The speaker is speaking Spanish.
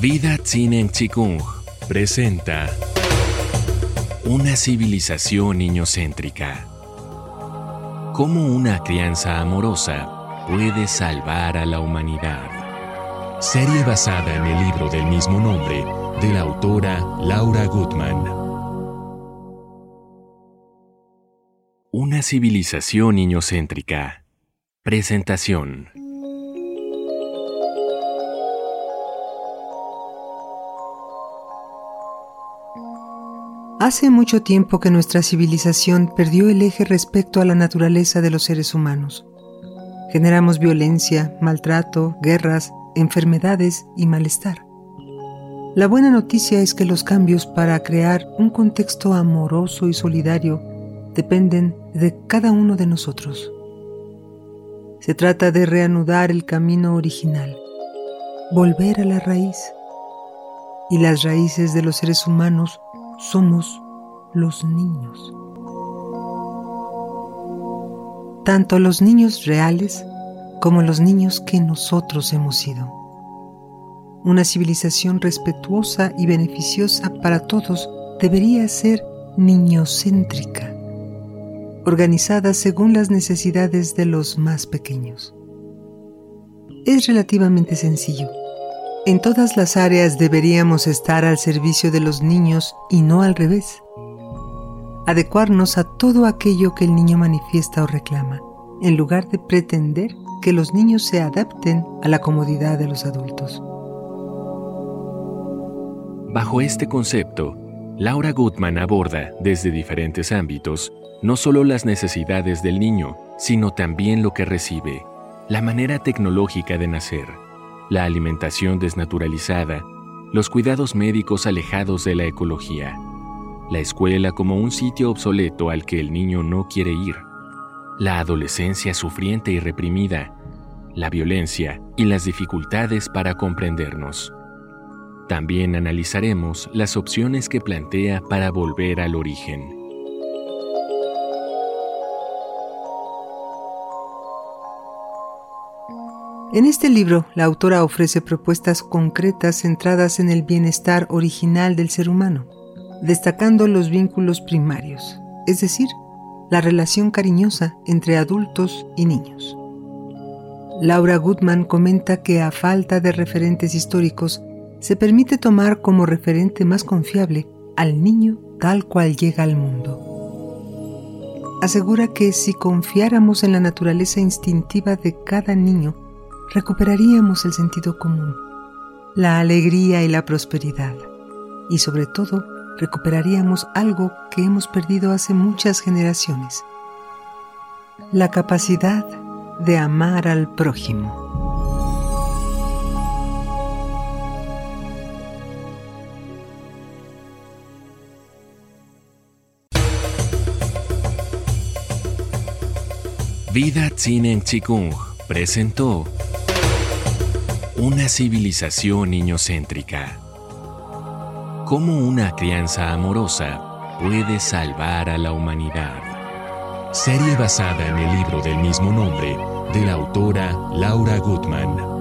Vida Tsinen Chikung presenta Una civilización niñocéntrica. ¿Cómo una crianza amorosa puede salvar a la humanidad? Serie basada en el libro del mismo nombre de la autora Laura Gutman. Una civilización niñocéntrica. Presentación. Hace mucho tiempo que nuestra civilización perdió el eje respecto a la naturaleza de los seres humanos. Generamos violencia, maltrato, guerras, enfermedades y malestar. La buena noticia es que los cambios para crear un contexto amoroso y solidario dependen de cada uno de nosotros. Se trata de reanudar el camino original, volver a la raíz. Y las raíces de los seres humanos somos los niños. Tanto los niños reales como los niños que nosotros hemos sido. Una civilización respetuosa y beneficiosa para todos debería ser niñocéntrica, organizada según las necesidades de los más pequeños. Es relativamente sencillo en todas las áreas deberíamos estar al servicio de los niños y no al revés. Adecuarnos a todo aquello que el niño manifiesta o reclama, en lugar de pretender que los niños se adapten a la comodidad de los adultos. Bajo este concepto, Laura Gutman aborda desde diferentes ámbitos no solo las necesidades del niño, sino también lo que recibe, la manera tecnológica de nacer la alimentación desnaturalizada, los cuidados médicos alejados de la ecología, la escuela como un sitio obsoleto al que el niño no quiere ir, la adolescencia sufriente y reprimida, la violencia y las dificultades para comprendernos. También analizaremos las opciones que plantea para volver al origen. En este libro, la autora ofrece propuestas concretas centradas en el bienestar original del ser humano, destacando los vínculos primarios, es decir, la relación cariñosa entre adultos y niños. Laura Goodman comenta que a falta de referentes históricos, se permite tomar como referente más confiable al niño tal cual llega al mundo. Asegura que si confiáramos en la naturaleza instintiva de cada niño, recuperaríamos el sentido común, la alegría y la prosperidad, y sobre todo recuperaríamos algo que hemos perdido hace muchas generaciones, la capacidad de amar al prójimo. Vida Tsinen Chikung presentó una civilización niñocéntrica. ¿Cómo una crianza amorosa puede salvar a la humanidad? Serie basada en el libro del mismo nombre de la autora Laura Gutman.